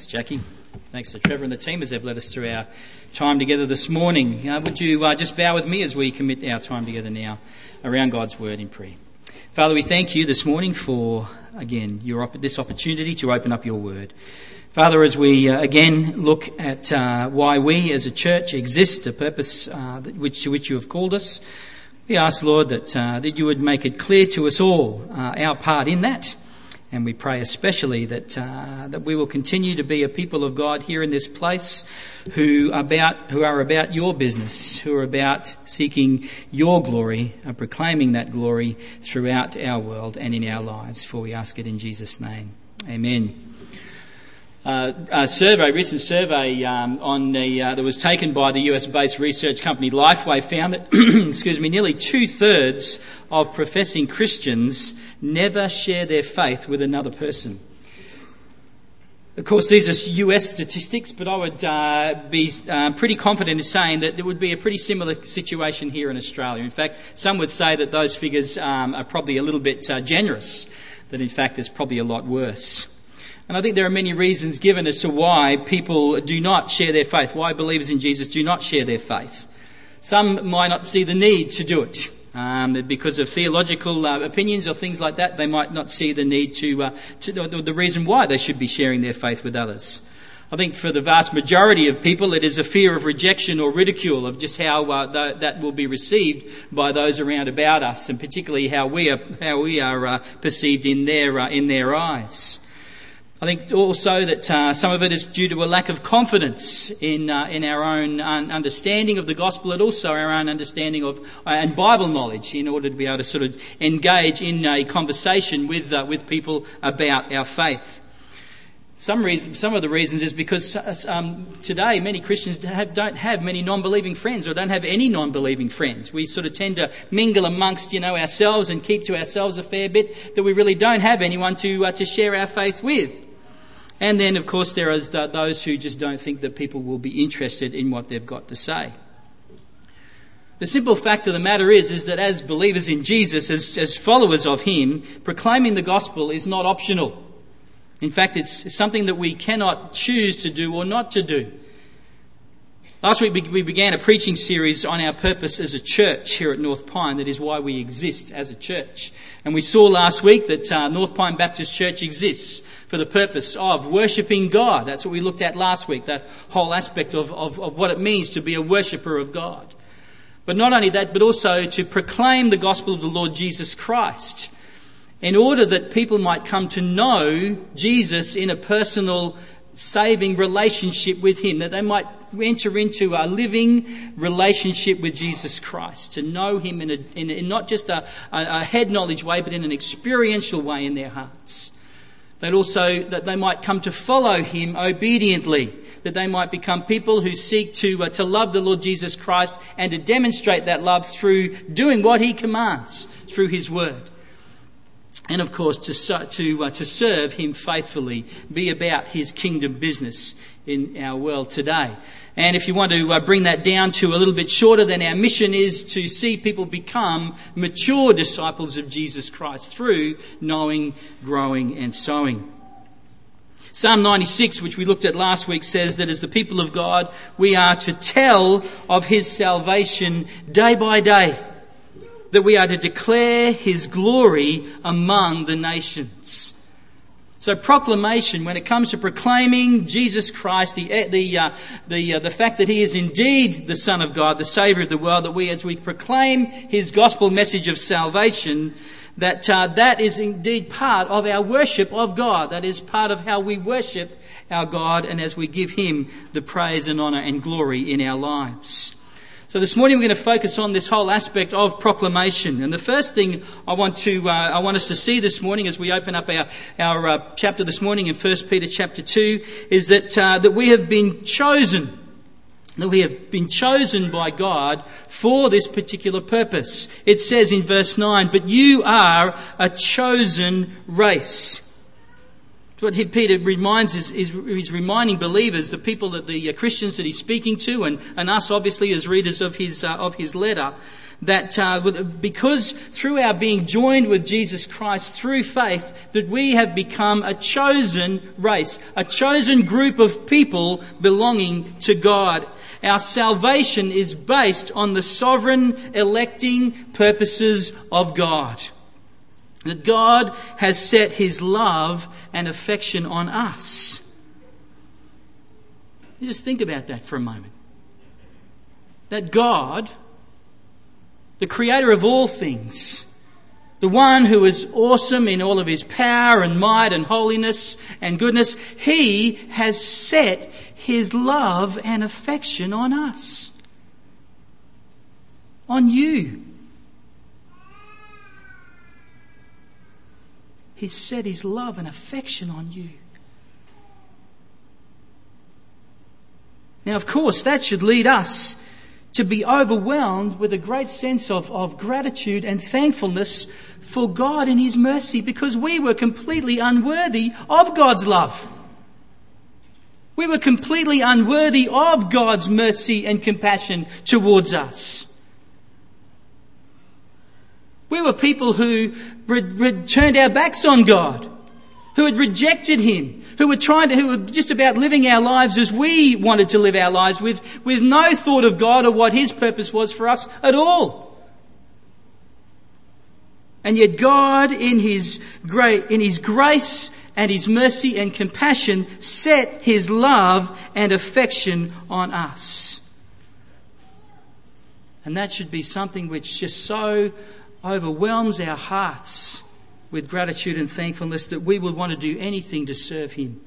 Thanks, Jackie. Thanks to Trevor and the team as they've led us through our time together this morning. Uh, would you uh, just bow with me as we commit our time together now around God's Word in prayer? Father, we thank you this morning for, again, your, this opportunity to open up your Word. Father, as we uh, again look at uh, why we as a church exist, a purpose uh, which, to which you have called us, we ask, Lord, that, uh, that you would make it clear to us all our part in that and we pray especially that, uh, that we will continue to be a people of God here in this place who, about, who are about your business, who are about seeking your glory and proclaiming that glory throughout our world and in our lives. For we ask it in Jesus' name. Amen. Uh, a survey, recent survey um, on the, uh, that was taken by the US-based research company Lifeway found that, excuse me, nearly two-thirds of professing Christians never share their faith with another person. Of course, these are US statistics, but I would uh, be uh, pretty confident in saying that there would be a pretty similar situation here in Australia. In fact, some would say that those figures um, are probably a little bit uh, generous, that in fact it's probably a lot worse. And I think there are many reasons given as to why people do not share their faith, why believers in Jesus do not share their faith. Some might not see the need to do it. Um, because of theological uh, opinions or things like that, they might not see the need to, uh, to the, reason why they should be sharing their faith with others. I think for the vast majority of people, it is a fear of rejection or ridicule of just how uh, th- that will be received by those around about us, and particularly how we are how we are uh, perceived in their uh, in their eyes. I think also that uh, some of it is due to a lack of confidence in, uh, in our own understanding of the gospel and also our own understanding of uh, and Bible knowledge in order to be able to sort of engage in a conversation with, uh, with people about our faith. Some, reason, some of the reasons is because uh, um, today many Christians have, don't have many non-believing friends or don't have any non-believing friends. We sort of tend to mingle amongst, you know, ourselves and keep to ourselves a fair bit that we really don't have anyone to, uh, to share our faith with. And then, of course, there are those who just don't think that people will be interested in what they've got to say. The simple fact of the matter is, is that as believers in Jesus, as, as followers of Him, proclaiming the gospel is not optional. In fact, it's something that we cannot choose to do or not to do. Last week we began a preaching series on our purpose as a church here at North Pine. That is why we exist as a church. And we saw last week that uh, North Pine Baptist Church exists for the purpose of worshipping God. That's what we looked at last week, that whole aspect of, of, of what it means to be a worshipper of God. But not only that, but also to proclaim the gospel of the Lord Jesus Christ in order that people might come to know Jesus in a personal saving relationship with Him, that they might enter into a living relationship with Jesus Christ, to know Him in, a, in, in not just a, a, head knowledge way, but in an experiential way in their hearts. That also, that they might come to follow Him obediently, that they might become people who seek to, uh, to love the Lord Jesus Christ and to demonstrate that love through doing what He commands through His Word and of course to, to, uh, to serve him faithfully, be about his kingdom business in our world today. And if you want to uh, bring that down to a little bit shorter, then our mission is to see people become mature disciples of Jesus Christ through knowing, growing, and sowing. Psalm 96, which we looked at last week, says that as the people of God, we are to tell of His salvation day by day that we are to declare his glory among the nations. So proclamation, when it comes to proclaiming Jesus Christ, the, the, uh, the, uh, the fact that he is indeed the Son of God, the Saviour of the world, that we, as we proclaim his gospel message of salvation, that uh, that is indeed part of our worship of God. That is part of how we worship our God and as we give him the praise and honour and glory in our lives. So this morning we're going to focus on this whole aspect of proclamation. And the first thing I want to, uh, I want us to see this morning as we open up our, our uh, chapter this morning in 1 Peter chapter 2 is that, uh, that we have been chosen. That we have been chosen by God for this particular purpose. It says in verse 9, but you are a chosen race what Peter reminds is, is, he's reminding believers, the people that the uh, Christians that he's speaking to, and, and us obviously as readers of his uh, of his letter, that uh, because through our being joined with Jesus Christ through faith, that we have become a chosen race, a chosen group of people belonging to God. Our salvation is based on the sovereign electing purposes of God. That God has set His love and affection on us. Just think about that for a moment. That God, the creator of all things, the one who is awesome in all of his power and might and holiness and goodness, he has set his love and affection on us. On you. He's set his love and affection on you. Now, of course, that should lead us to be overwhelmed with a great sense of, of gratitude and thankfulness for God and His mercy because we were completely unworthy of God's love. We were completely unworthy of God's mercy and compassion towards us. We were people who turned our backs on God, who had rejected Him, who were trying to, who were just about living our lives as we wanted to live our lives with, with no thought of God or what His purpose was for us at all. And yet God, in His great, in His grace and His mercy and compassion, set His love and affection on us. And that should be something which just so overwhelms our hearts with gratitude and thankfulness that we would want to do anything to serve Him.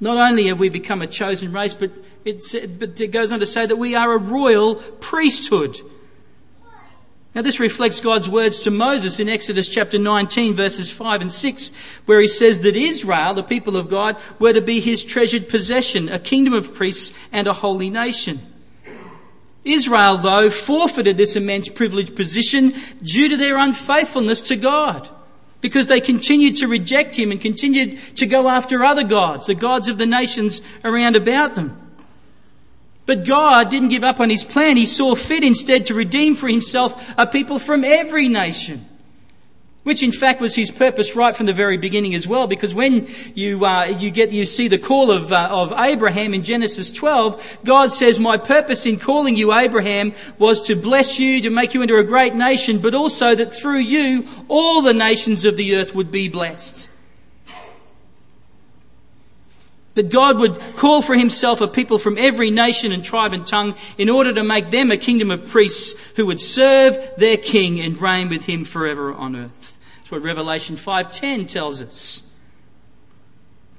Not only have we become a chosen race, but, but it goes on to say that we are a royal priesthood. Now this reflects God's words to Moses in Exodus chapter 19 verses 5 and 6 where he says that Israel, the people of God, were to be his treasured possession, a kingdom of priests and a holy nation. Israel, though, forfeited this immense privileged position due to their unfaithfulness to God. Because they continued to reject Him and continued to go after other gods, the gods of the nations around about them. But God didn't give up on His plan. He saw fit instead to redeem for Himself a people from every nation which in fact was his purpose right from the very beginning as well, because when you, uh, you get, you see the call of, uh, of Abraham in Genesis 12, God says, my purpose in calling you Abraham was to bless you, to make you into a great nation, but also that through you, all the nations of the earth would be blessed. That God would call for himself a people from every nation and tribe and tongue in order to make them a kingdom of priests who would serve their king and reign with him forever on earth. That's what Revelation 5:10 tells us.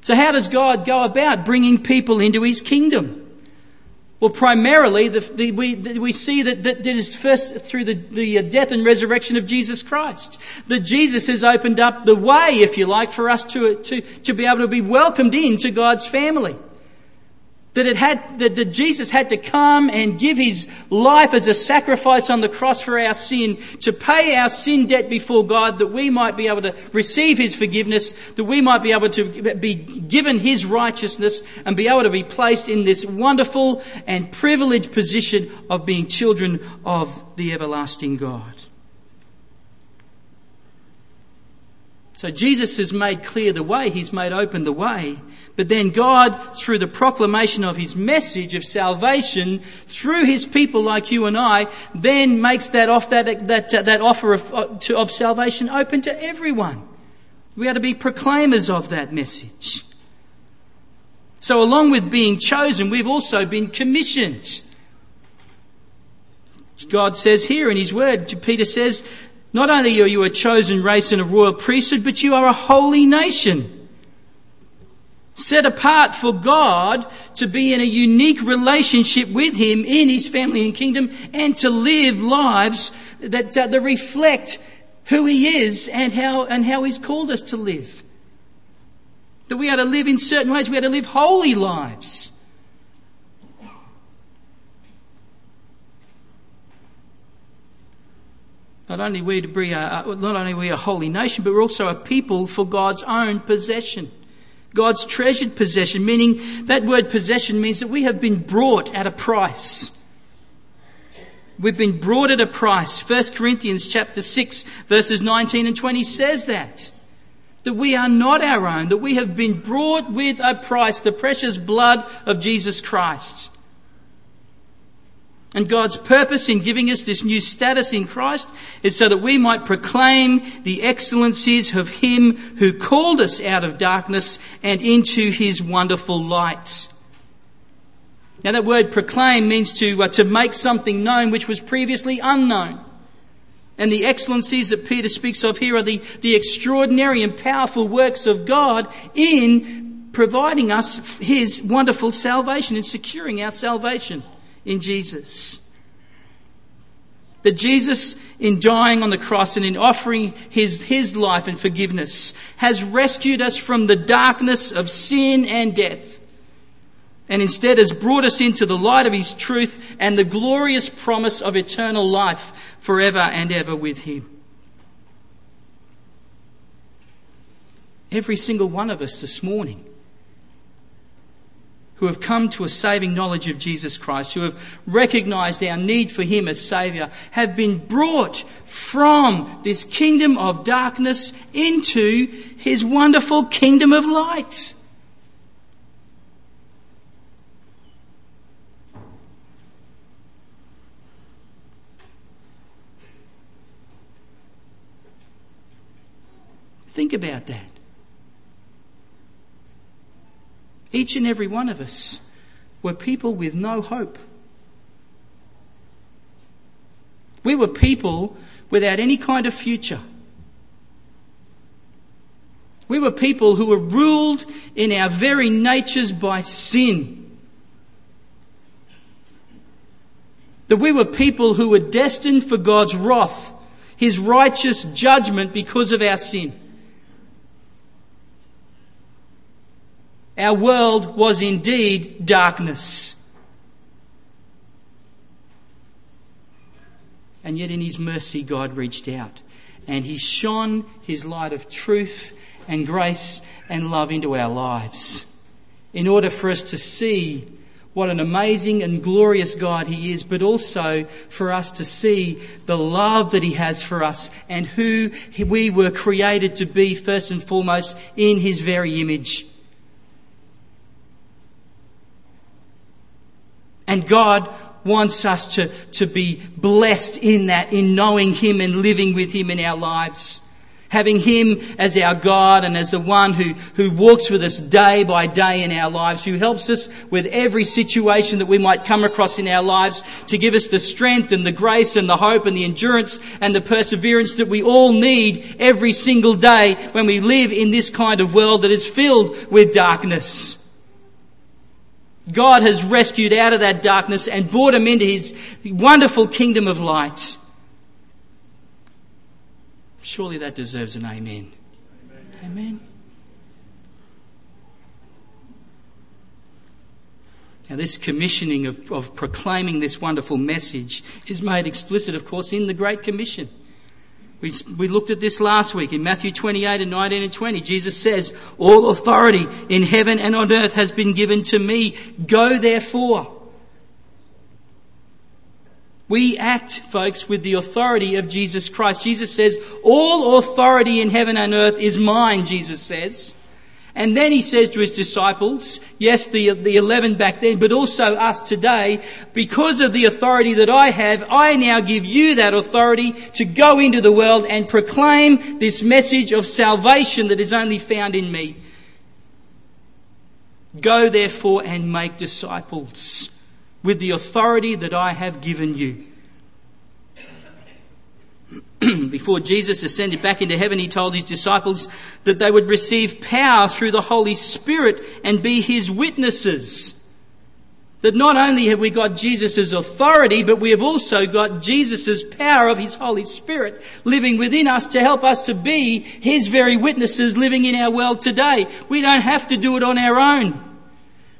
So how does God go about bringing people into His kingdom? Well, primarily, the, the, we, the, we see that, that it is first through the, the uh, death and resurrection of Jesus Christ. That Jesus has opened up the way, if you like, for us to, to, to be able to be welcomed into God's family that it had that, that Jesus had to come and give his life as a sacrifice on the cross for our sin to pay our sin debt before God that we might be able to receive his forgiveness that we might be able to be given his righteousness and be able to be placed in this wonderful and privileged position of being children of the everlasting God So Jesus has made clear the way, He's made open the way. But then God, through the proclamation of His message of salvation, through His people like you and I, then makes that, off, that, that, uh, that offer of, uh, to, of salvation open to everyone. We are to be proclaimers of that message. So along with being chosen, we've also been commissioned. God says here in His Word, Peter says, not only are you a chosen race and a royal priesthood, but you are a holy nation. Set apart for God to be in a unique relationship with Him in His family and kingdom and to live lives that, uh, that reflect who He is and how, and how He's called us to live. That we are to live in certain ways. We are to live holy lives. Not only we to be a, not only we a holy nation, but we're also a people for God's own possession. God's treasured possession, meaning that word possession means that we have been brought at a price. We've been brought at a price. 1 Corinthians chapter 6 verses 19 and 20 says that. That we are not our own, that we have been brought with a price, the precious blood of Jesus Christ. And God's purpose in giving us this new status in Christ is so that we might proclaim the excellencies of Him who called us out of darkness and into His wonderful light. Now that word proclaim means to, uh, to make something known which was previously unknown. And the excellencies that Peter speaks of here are the, the extraordinary and powerful works of God in providing us His wonderful salvation and securing our salvation in Jesus. That Jesus, in dying on the cross and in offering his, his life and forgiveness, has rescued us from the darkness of sin and death. And instead has brought us into the light of his truth and the glorious promise of eternal life forever and ever with him. Every single one of us this morning who have come to a saving knowledge of Jesus Christ, who have recognized our need for Him as Saviour, have been brought from this kingdom of darkness into His wonderful kingdom of light. Think about that. Each and every one of us were people with no hope. We were people without any kind of future. We were people who were ruled in our very natures by sin. That we were people who were destined for God's wrath, His righteous judgment because of our sin. Our world was indeed darkness. And yet, in His mercy, God reached out and He shone His light of truth and grace and love into our lives in order for us to see what an amazing and glorious God He is, but also for us to see the love that He has for us and who we were created to be first and foremost in His very image. And God wants us to, to be blessed in that, in knowing Him and living with Him in our lives. Having Him as our God and as the one who, who walks with us day by day in our lives, who helps us with every situation that we might come across in our lives to give us the strength and the grace and the hope and the endurance and the perseverance that we all need every single day when we live in this kind of world that is filled with darkness. God has rescued out of that darkness and brought him into his wonderful kingdom of light. Surely that deserves an amen. Amen. amen. Now, this commissioning of, of proclaiming this wonderful message is made explicit, of course, in the Great Commission. We, we looked at this last week in Matthew 28 and 19 and 20. Jesus says, all authority in heaven and on earth has been given to me. Go therefore. We act, folks, with the authority of Jesus Christ. Jesus says, all authority in heaven and earth is mine, Jesus says. And then he says to his disciples, yes, the, the 11 back then, but also us today, because of the authority that I have, I now give you that authority to go into the world and proclaim this message of salvation that is only found in me. Go therefore and make disciples with the authority that I have given you. before Jesus ascended back into heaven, he told his disciples that they would receive power through the Holy Spirit and be his witnesses. That not only have we got Jesus' authority, but we have also got Jesus' power of his Holy Spirit living within us to help us to be his very witnesses living in our world today. We don't have to do it on our own.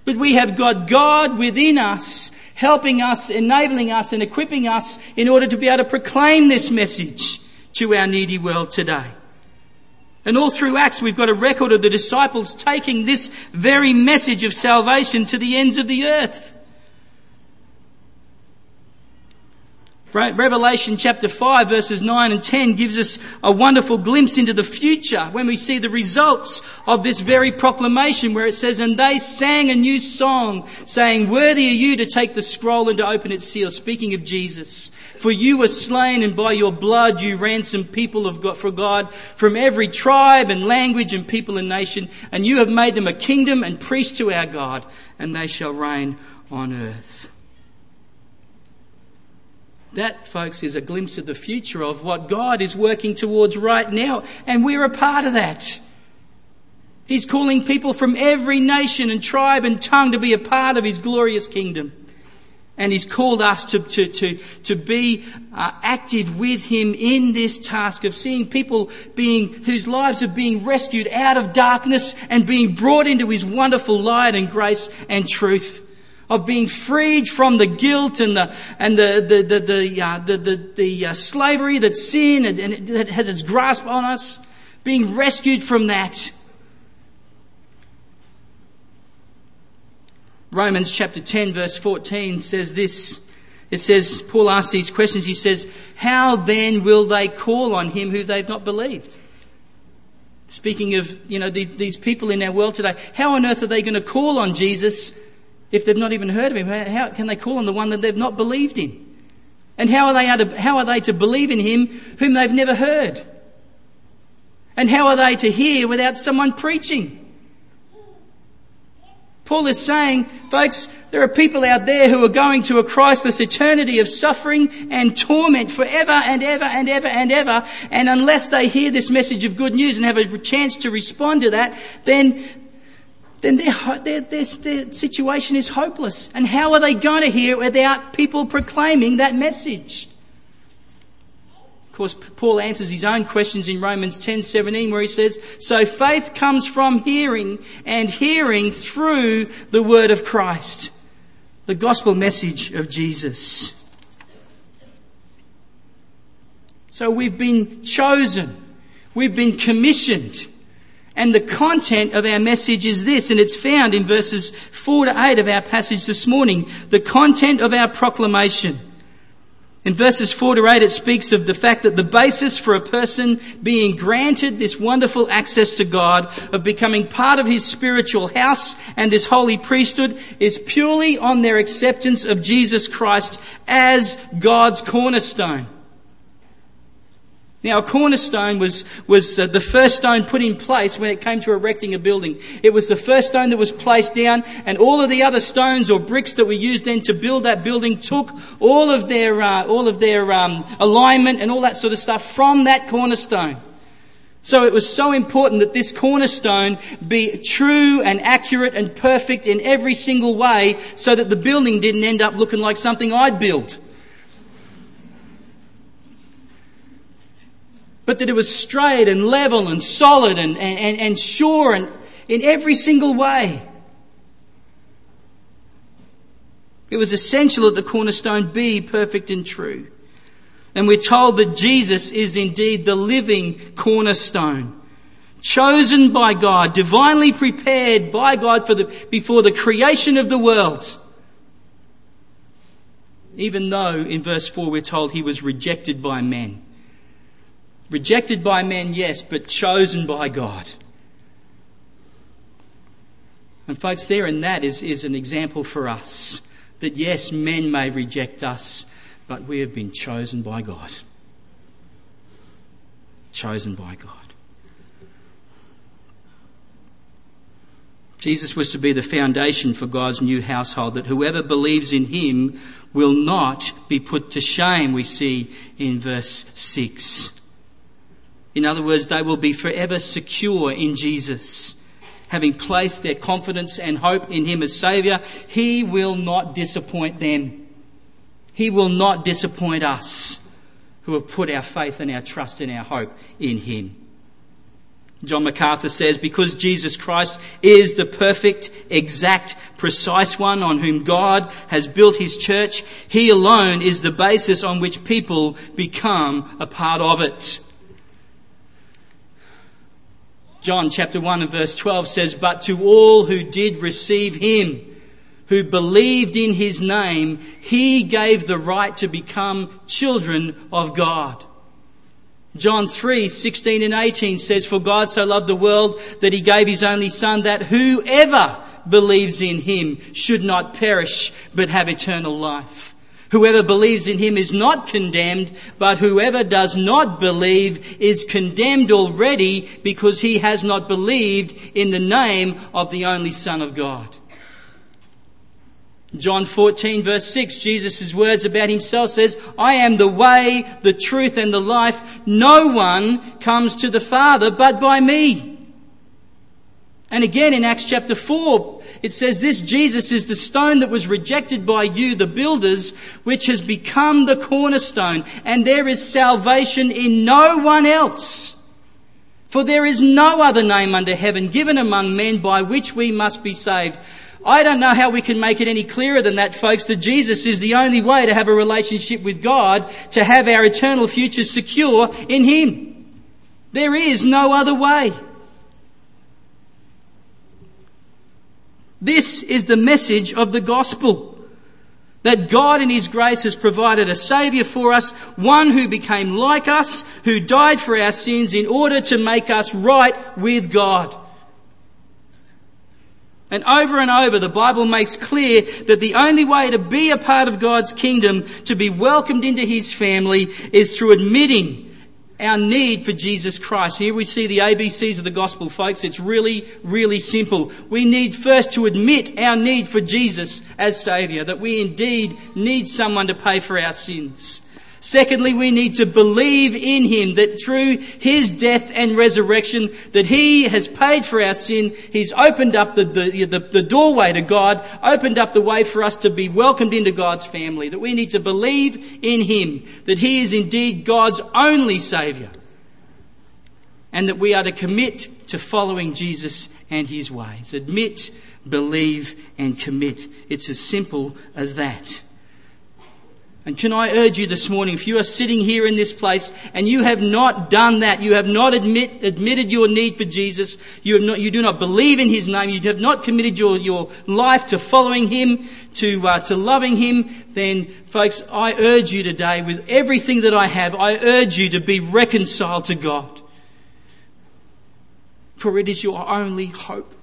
But we have got God within us helping us, enabling us and equipping us in order to be able to proclaim this message to our needy world today. And all through Acts, we've got a record of the disciples taking this very message of salvation to the ends of the earth. Revelation chapter 5 verses 9 and 10 gives us a wonderful glimpse into the future when we see the results of this very proclamation where it says, And they sang a new song saying, Worthy are you to take the scroll and to open its seal, speaking of Jesus. For you were slain and by your blood you ransomed people of God, for God from every tribe and language and people and nation, and you have made them a kingdom and priests to our God, and they shall reign on earth. That, folks, is a glimpse of the future of what God is working towards right now, and we're a part of that. He's calling people from every nation and tribe and tongue to be a part of His glorious kingdom. And He's called us to, to, to, to be uh, active with Him in this task of seeing people being, whose lives are being rescued out of darkness and being brought into His wonderful light and grace and truth of being freed from the guilt and the and the the the the, uh, the, the, the uh, slavery that sin and, and that has its grasp on us, being rescued from that. Romans chapter 10 verse 14 says this. It says, Paul asks these questions. He says, how then will they call on him who they've not believed? Speaking of, you know, these, these people in our world today, how on earth are they going to call on Jesus if they've not even heard of him, how can they call on the one that they've not believed in? And how are they to, how are they to believe in him whom they've never heard? And how are they to hear without someone preaching? Paul is saying, folks, there are people out there who are going to a Christless eternity of suffering and torment forever and ever and ever and ever. And unless they hear this message of good news and have a chance to respond to that, then then their, their, their, their situation is hopeless. And how are they going to hear it without people proclaiming that message? Of course, Paul answers his own questions in Romans 10:17 where he says, "So faith comes from hearing and hearing through the word of Christ, the gospel message of Jesus." So we've been chosen. We've been commissioned and the content of our message is this, and it's found in verses 4 to 8 of our passage this morning. The content of our proclamation. In verses 4 to 8, it speaks of the fact that the basis for a person being granted this wonderful access to God, of becoming part of His spiritual house and this holy priesthood, is purely on their acceptance of Jesus Christ as God's cornerstone. Now, a cornerstone was, was uh, the first stone put in place when it came to erecting a building. It was the first stone that was placed down, and all of the other stones or bricks that were used then to build that building took all of their, uh, all of their um, alignment and all that sort of stuff from that cornerstone. So it was so important that this cornerstone be true and accurate and perfect in every single way so that the building didn't end up looking like something I'd built. But that it was straight and level and solid and, and, and sure and in every single way. It was essential that the cornerstone be perfect and true. And we're told that Jesus is indeed the living cornerstone, chosen by God, divinely prepared by God for the, before the creation of the world. Even though in verse 4 we're told he was rejected by men. Rejected by men, yes, but chosen by God. And folks, there in that is, is an example for us that yes, men may reject us, but we have been chosen by God. Chosen by God. Jesus was to be the foundation for God's new household, that whoever believes in him will not be put to shame, we see in verse 6. In other words, they will be forever secure in Jesus. Having placed their confidence and hope in Him as Saviour, He will not disappoint them. He will not disappoint us who have put our faith and our trust and our hope in Him. John MacArthur says, because Jesus Christ is the perfect, exact, precise one on whom God has built his church, he alone is the basis on which people become a part of it. John chapter 1 and verse 12 says, But to all who did receive him, who believed in his name, he gave the right to become children of God. John 3, 16 and 18 says, For God so loved the world that he gave his only son that whoever believes in him should not perish but have eternal life. Whoever believes in him is not condemned, but whoever does not believe is condemned already because he has not believed in the name of the only son of God. John 14 verse 6, Jesus' words about himself says, I am the way, the truth and the life. No one comes to the Father but by me. And again in Acts chapter 4, it says this Jesus is the stone that was rejected by you, the builders, which has become the cornerstone. And there is salvation in no one else. For there is no other name under heaven given among men by which we must be saved. I don't know how we can make it any clearer than that, folks, that Jesus is the only way to have a relationship with God, to have our eternal future secure in Him. There is no other way. This is the message of the gospel. That God in His grace has provided a Saviour for us, one who became like us, who died for our sins in order to make us right with God. And over and over, the Bible makes clear that the only way to be a part of God's kingdom, to be welcomed into His family, is through admitting our need for Jesus Christ. Here we see the ABCs of the gospel, folks. It's really, really simple. We need first to admit our need for Jesus as Saviour, that we indeed need someone to pay for our sins. Secondly, we need to believe in Him that through His death and resurrection that He has paid for our sin. He's opened up the, the, the, the, doorway to God, opened up the way for us to be welcomed into God's family. That we need to believe in Him, that He is indeed God's only Saviour. And that we are to commit to following Jesus and His ways. Admit, believe and commit. It's as simple as that. And can I urge you this morning, if you are sitting here in this place and you have not done that, you have not admit, admitted your need for Jesus, you, not, you do not believe in His name, you have not committed your, your life to following Him, to, uh, to loving Him, then folks, I urge you today with everything that I have, I urge you to be reconciled to God. For it is your only hope.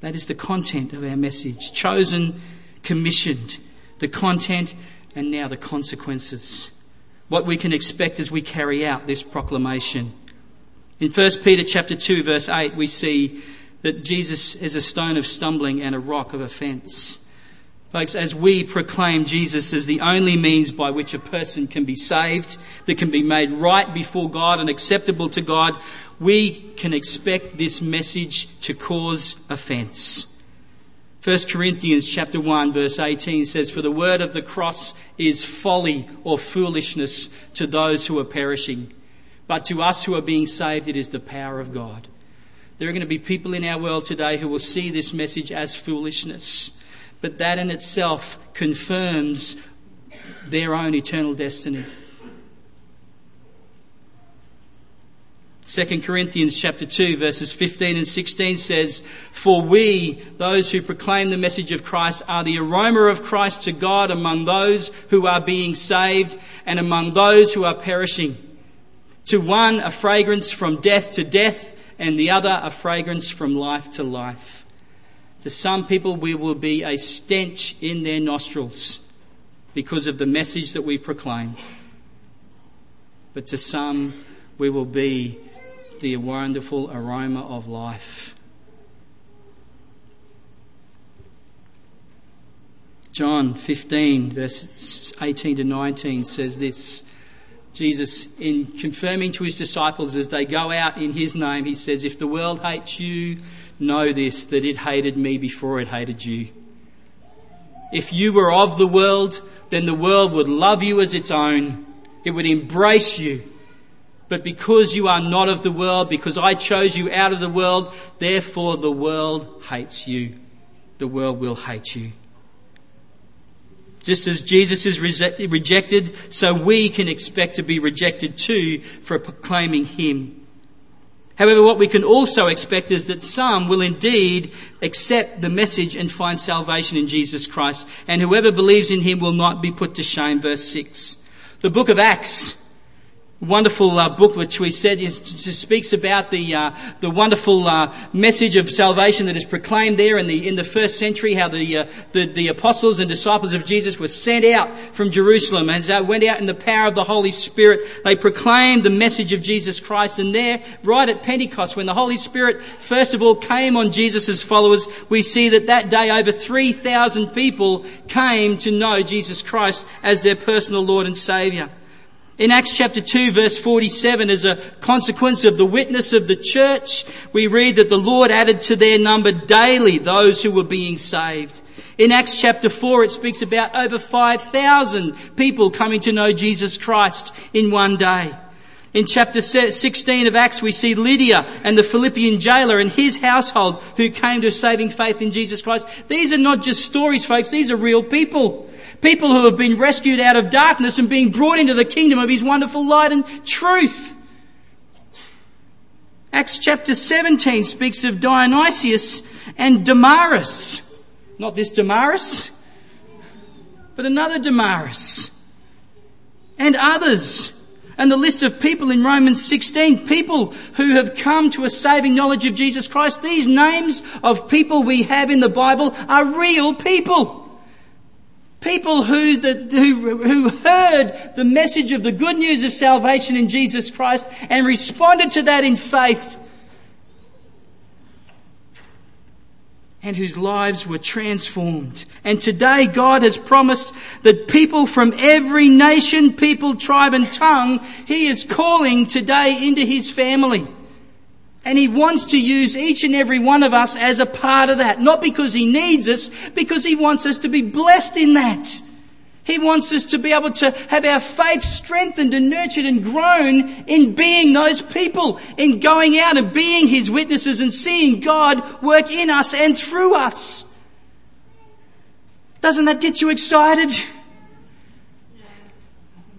That is the content of our message. Chosen, commissioned. The content and now the consequences. What we can expect as we carry out this proclamation. In 1 Peter chapter 2 verse 8 we see that Jesus is a stone of stumbling and a rock of offence. Folks, as we proclaim Jesus as the only means by which a person can be saved, that can be made right before God and acceptable to God, we can expect this message to cause offence. 1 Corinthians chapter 1 verse 18 says, For the word of the cross is folly or foolishness to those who are perishing. But to us who are being saved, it is the power of God. There are going to be people in our world today who will see this message as foolishness. But that in itself confirms their own eternal destiny. 2 Corinthians chapter 2 verses 15 and 16 says, For we, those who proclaim the message of Christ, are the aroma of Christ to God among those who are being saved and among those who are perishing. To one, a fragrance from death to death, and the other, a fragrance from life to life. To some people, we will be a stench in their nostrils because of the message that we proclaim. But to some, we will be the wonderful aroma of life. John 15, verses 18 to 19 says this. Jesus, in confirming to his disciples as they go out in his name, he says, If the world hates you, know this, that it hated me before it hated you. If you were of the world, then the world would love you as its own. It would embrace you. But because you are not of the world, because I chose you out of the world, therefore the world hates you. The world will hate you. Just as Jesus is rejected, so we can expect to be rejected too for proclaiming Him. However, what we can also expect is that some will indeed accept the message and find salvation in Jesus Christ. And whoever believes in Him will not be put to shame. Verse 6. The book of Acts wonderful uh, book which we said is, speaks about the uh, the wonderful uh, message of salvation that is proclaimed there in the in the first century how the, uh, the the apostles and disciples of Jesus were sent out from Jerusalem. And they went out in the power of the Holy Spirit they proclaimed the message of Jesus Christ. And there right at Pentecost when the Holy Spirit first of all came on Jesus' followers we see that that day over 3000 people came to know Jesus Christ as their personal Lord and Savior in Acts chapter 2 verse 47, as a consequence of the witness of the church, we read that the Lord added to their number daily those who were being saved. In Acts chapter 4, it speaks about over 5,000 people coming to know Jesus Christ in one day. In chapter 16 of Acts, we see Lydia and the Philippian jailer and his household who came to saving faith in Jesus Christ. These are not just stories, folks. These are real people. People who have been rescued out of darkness and being brought into the kingdom of His wonderful light and truth. Acts chapter 17 speaks of Dionysius and Damaris. Not this Damaris, but another Damaris. And others. And the list of people in Romans 16, people who have come to a saving knowledge of Jesus Christ. These names of people we have in the Bible are real people. People who, the, who, who heard the message of the good news of salvation in Jesus Christ and responded to that in faith. And whose lives were transformed. And today God has promised that people from every nation, people, tribe and tongue, He is calling today into His family. And He wants to use each and every one of us as a part of that. Not because He needs us, because He wants us to be blessed in that. He wants us to be able to have our faith strengthened and nurtured and grown in being those people, in going out and being His witnesses and seeing God work in us and through us. Doesn't that get you excited?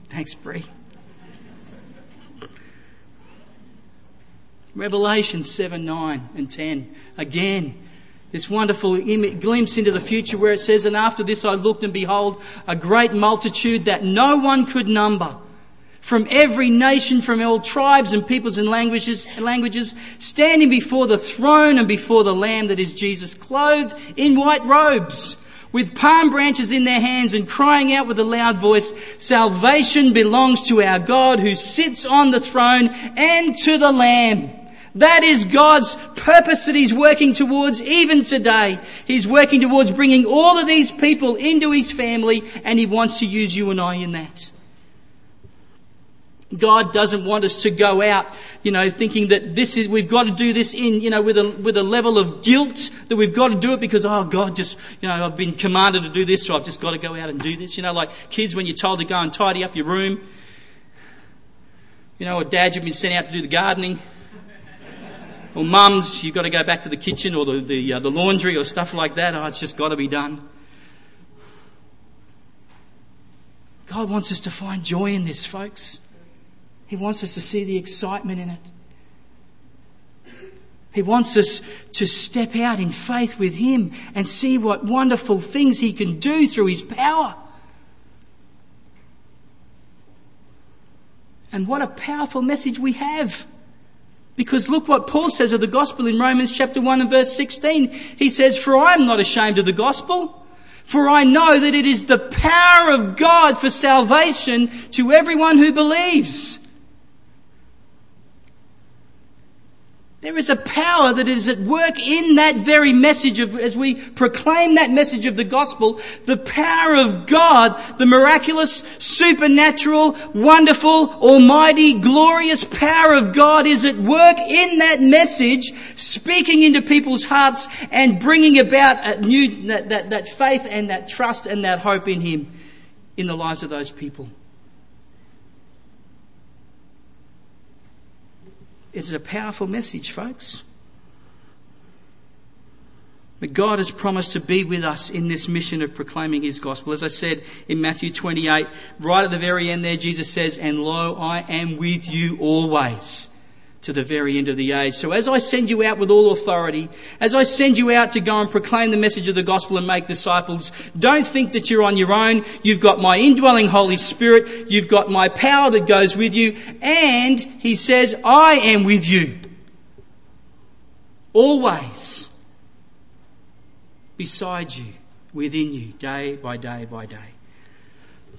Thanks, Bree. Revelation 7, 9 and 10. Again, this wonderful glimpse into the future where it says, And after this I looked and behold a great multitude that no one could number from every nation, from all tribes and peoples and languages, languages, standing before the throne and before the Lamb that is Jesus, clothed in white robes, with palm branches in their hands and crying out with a loud voice, Salvation belongs to our God who sits on the throne and to the Lamb. That is God's purpose that He's working towards even today. He's working towards bringing all of these people into His family and He wants to use you and I in that. God doesn't want us to go out, you know, thinking that this is, we've got to do this in, you know, with a, with a level of guilt that we've got to do it because, oh God, just, you know, I've been commanded to do this, so I've just got to go out and do this. You know, like kids when you're told to go and tidy up your room. You know, or dad, you've been sent out to do the gardening or mums, you've got to go back to the kitchen or the, the, uh, the laundry or stuff like that. Oh, it's just got to be done. God wants us to find joy in this, folks. He wants us to see the excitement in it. He wants us to step out in faith with Him and see what wonderful things He can do through His power. And what a powerful message we have. Because look what Paul says of the gospel in Romans chapter 1 and verse 16. He says, For I am not ashamed of the gospel, for I know that it is the power of God for salvation to everyone who believes. There is a power that is at work in that very message of, as we proclaim that message of the gospel, the power of God, the miraculous, supernatural, wonderful, almighty, glorious power of God is at work in that message, speaking into people's hearts and bringing about new, that, that, that faith and that trust and that hope in Him. in the lives of those people. It's a powerful message, folks. But God has promised to be with us in this mission of proclaiming His gospel. As I said in Matthew 28, right at the very end there, Jesus says, And lo, I am with you always to the very end of the age. So as I send you out with all authority, as I send you out to go and proclaim the message of the gospel and make disciples, don't think that you're on your own. You've got my indwelling Holy Spirit. You've got my power that goes with you. And He says, I am with you. Always beside you, within you, day by day by day.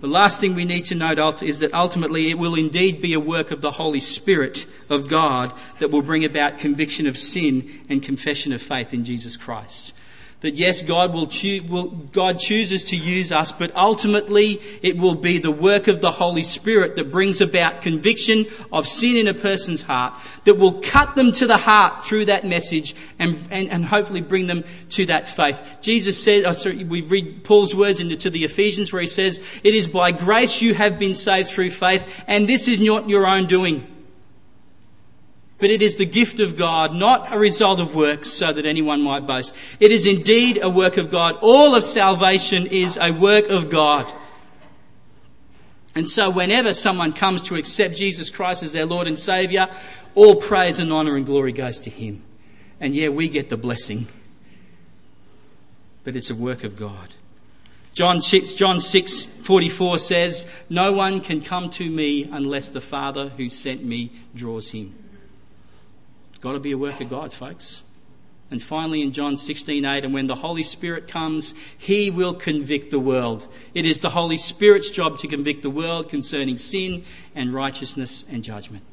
The last thing we need to note is that ultimately it will indeed be a work of the Holy Spirit of God that will bring about conviction of sin and confession of faith in Jesus Christ that yes, God will, choo- will, God chooses to use us, but ultimately it will be the work of the Holy Spirit that brings about conviction of sin in a person's heart, that will cut them to the heart through that message and, and, and hopefully bring them to that faith. Jesus said, oh, sorry, we read Paul's words into to the Ephesians where he says, it is by grace you have been saved through faith, and this is not your own doing but it is the gift of God, not a result of works, so that anyone might boast. It is indeed a work of God. All of salvation is a work of God. And so whenever someone comes to accept Jesus Christ as their Lord and Saviour, all praise and honour and glory goes to Him. And yeah, we get the blessing. But it's a work of God. John 6, John 6 44 says, No one can come to me unless the Father who sent me draws him. Got to be a work of God, folks. And finally in John 16:8 and when the Holy Spirit comes he will convict the world. It is the Holy Spirit's job to convict the world concerning sin and righteousness and judgment.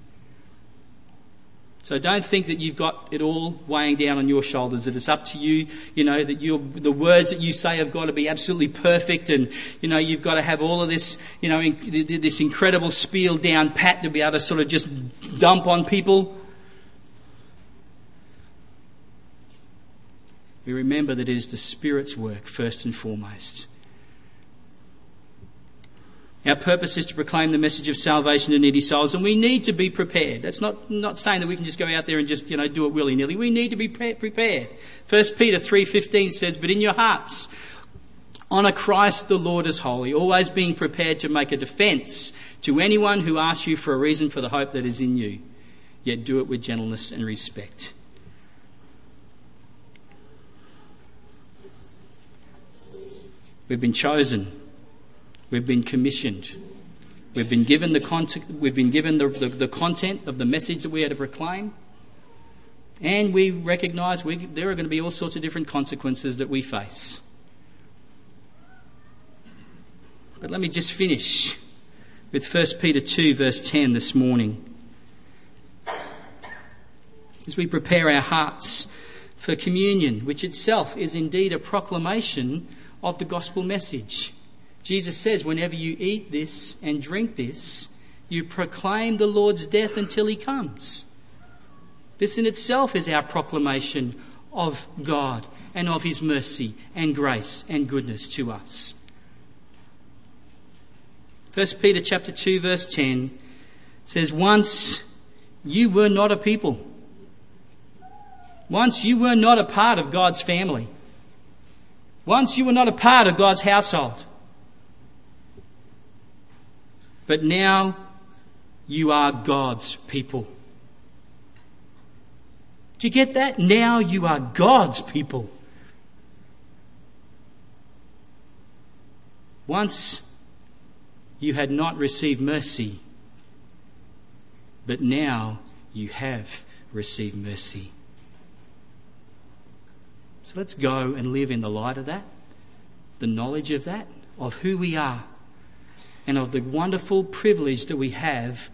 So don't think that you've got it all weighing down on your shoulders, that it's up to you, you know, that the words that you say have got to be absolutely perfect and, you know, you've got to have all of this, you know, in, this incredible spiel down pat to be able to sort of just dump on people. We remember that it is the Spirit's work first and foremost. Our purpose is to proclaim the message of salvation to needy souls, and we need to be prepared. That's not, not saying that we can just go out there and just, you know, do it willy-nilly. We need to be pre- prepared. 1 Peter 3.15 says, But in your hearts, honour Christ the Lord as holy, always being prepared to make a defence to anyone who asks you for a reason for the hope that is in you, yet do it with gentleness and respect. We've been chosen. We've been commissioned. We've been given the, content, we've been given the, the, the, content of the message that we are to proclaim. And we recognise we, there are going to be all sorts of different consequences that we face. But let me just finish with 1 Peter 2, verse 10 this morning. As we prepare our hearts for communion, which itself is indeed a proclamation of the gospel message. Jesus says, whenever you eat this and drink this, you proclaim the Lord's death until he comes. This in itself is our proclamation of God and of his mercy and grace and goodness to us. 1 Peter chapter 2 verse 10 says, Once you were not a people. Once you were not a part of God's family. Once you were not a part of God's household. But now you are God's people. Do you get that? Now you are God's people. Once you had not received mercy, but now you have received mercy. Let's go and live in the light of that, the knowledge of that, of who we are, and of the wonderful privilege that we have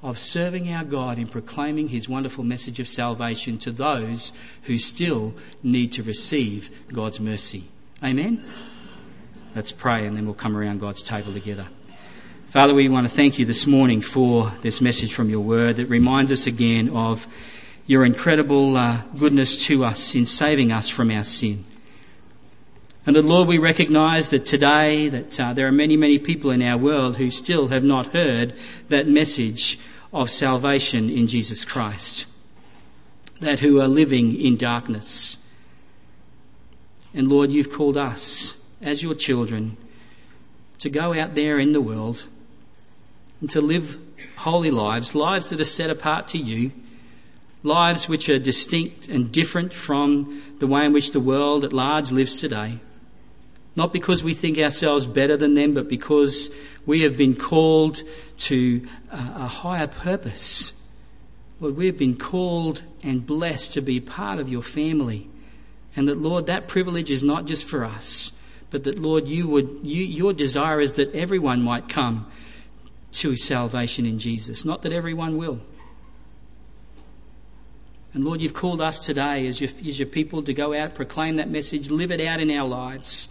of serving our God in proclaiming His wonderful message of salvation to those who still need to receive God's mercy. Amen? Let's pray and then we'll come around God's table together. Father, we want to thank you this morning for this message from your word that reminds us again of your incredible uh, goodness to us in saving us from our sin. And that, Lord, we recognize that today that uh, there are many, many people in our world who still have not heard that message of salvation in Jesus Christ. That who are living in darkness. And Lord, you've called us as your children to go out there in the world and to live holy lives, lives that are set apart to you, lives which are distinct and different from the way in which the world at large lives today. Not because we think ourselves better than them, but because we have been called to a higher purpose. Lord, we have been called and blessed to be part of your family. And that, Lord, that privilege is not just for us, but that, Lord, you would, you, your desire is that everyone might come to salvation in Jesus. Not that everyone will. And Lord, you've called us today as your, as your people to go out, proclaim that message, live it out in our lives.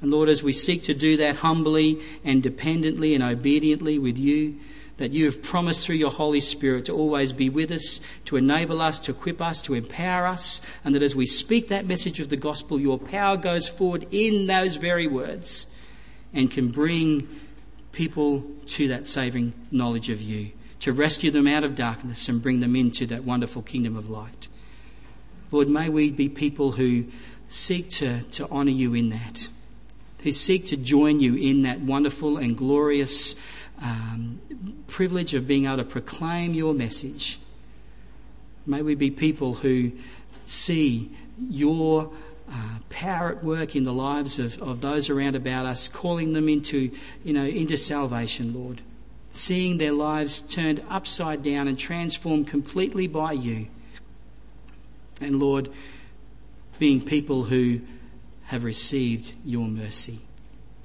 And Lord, as we seek to do that humbly and dependently and obediently with you, that you have promised through your Holy Spirit to always be with us, to enable us, to equip us, to empower us, and that as we speak that message of the gospel, your power goes forward in those very words and can bring people to that saving knowledge of you, to rescue them out of darkness and bring them into that wonderful kingdom of light. Lord, may we be people who seek to, to honour you in that who seek to join you in that wonderful and glorious um, privilege of being able to proclaim your message. May we be people who see your uh, power at work in the lives of, of those around about us, calling them into, you know, into salvation, Lord. Seeing their lives turned upside down and transformed completely by you. And Lord, being people who have received your mercy.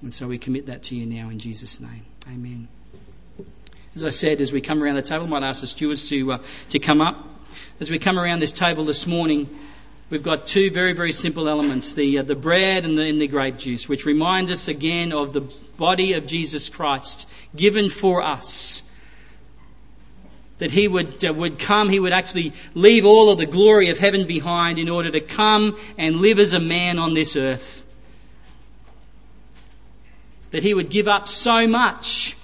And so we commit that to you now in Jesus' name. Amen. As I said, as we come around the table, I might ask the stewards to, uh, to come up. As we come around this table this morning, we've got two very, very simple elements the, uh, the bread and the, and the grape juice, which remind us again of the body of Jesus Christ given for us that he would, uh, would come, he would actually leave all of the glory of heaven behind in order to come and live as a man on this earth. That he would give up so much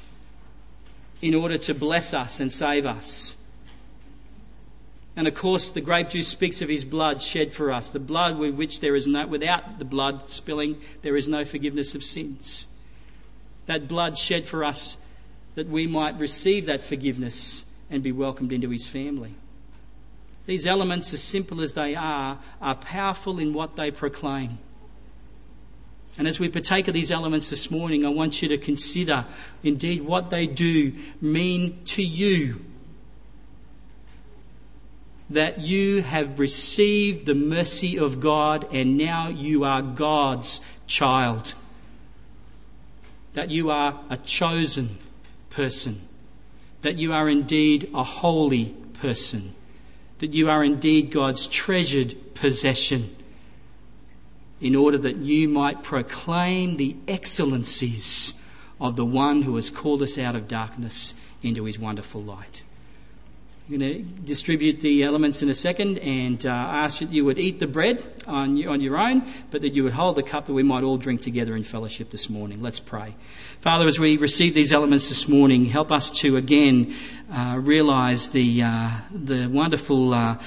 in order to bless us and save us. And of course, the grape juice speaks of his blood shed for us, the blood with which there is no, without the blood spilling, there is no forgiveness of sins. That blood shed for us that we might receive that forgiveness and be welcomed into his family. These elements, as simple as they are, are powerful in what they proclaim. And as we partake of these elements this morning, I want you to consider indeed what they do mean to you. That you have received the mercy of God and now you are God's child. That you are a chosen person that you are indeed a holy person, that you are indeed God's treasured possession, in order that you might proclaim the excellencies of the one who has called us out of darkness into his wonderful light. Going to distribute the elements in a second and uh, ask that you would eat the bread on, on your own, but that you would hold the cup that we might all drink together in fellowship this morning. Let's pray. Father, as we receive these elements this morning, help us to again uh, realize the, uh, the wonderful uh,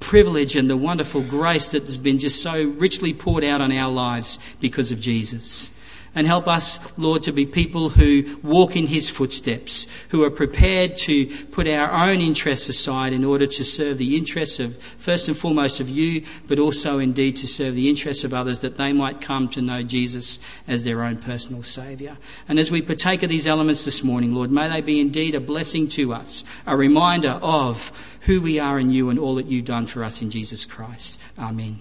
privilege and the wonderful grace that has been just so richly poured out on our lives because of Jesus. And help us, Lord, to be people who walk in His footsteps, who are prepared to put our own interests aside in order to serve the interests of, first and foremost, of you, but also indeed to serve the interests of others that they might come to know Jesus as their own personal Saviour. And as we partake of these elements this morning, Lord, may they be indeed a blessing to us, a reminder of who we are in you and all that you've done for us in Jesus Christ. Amen.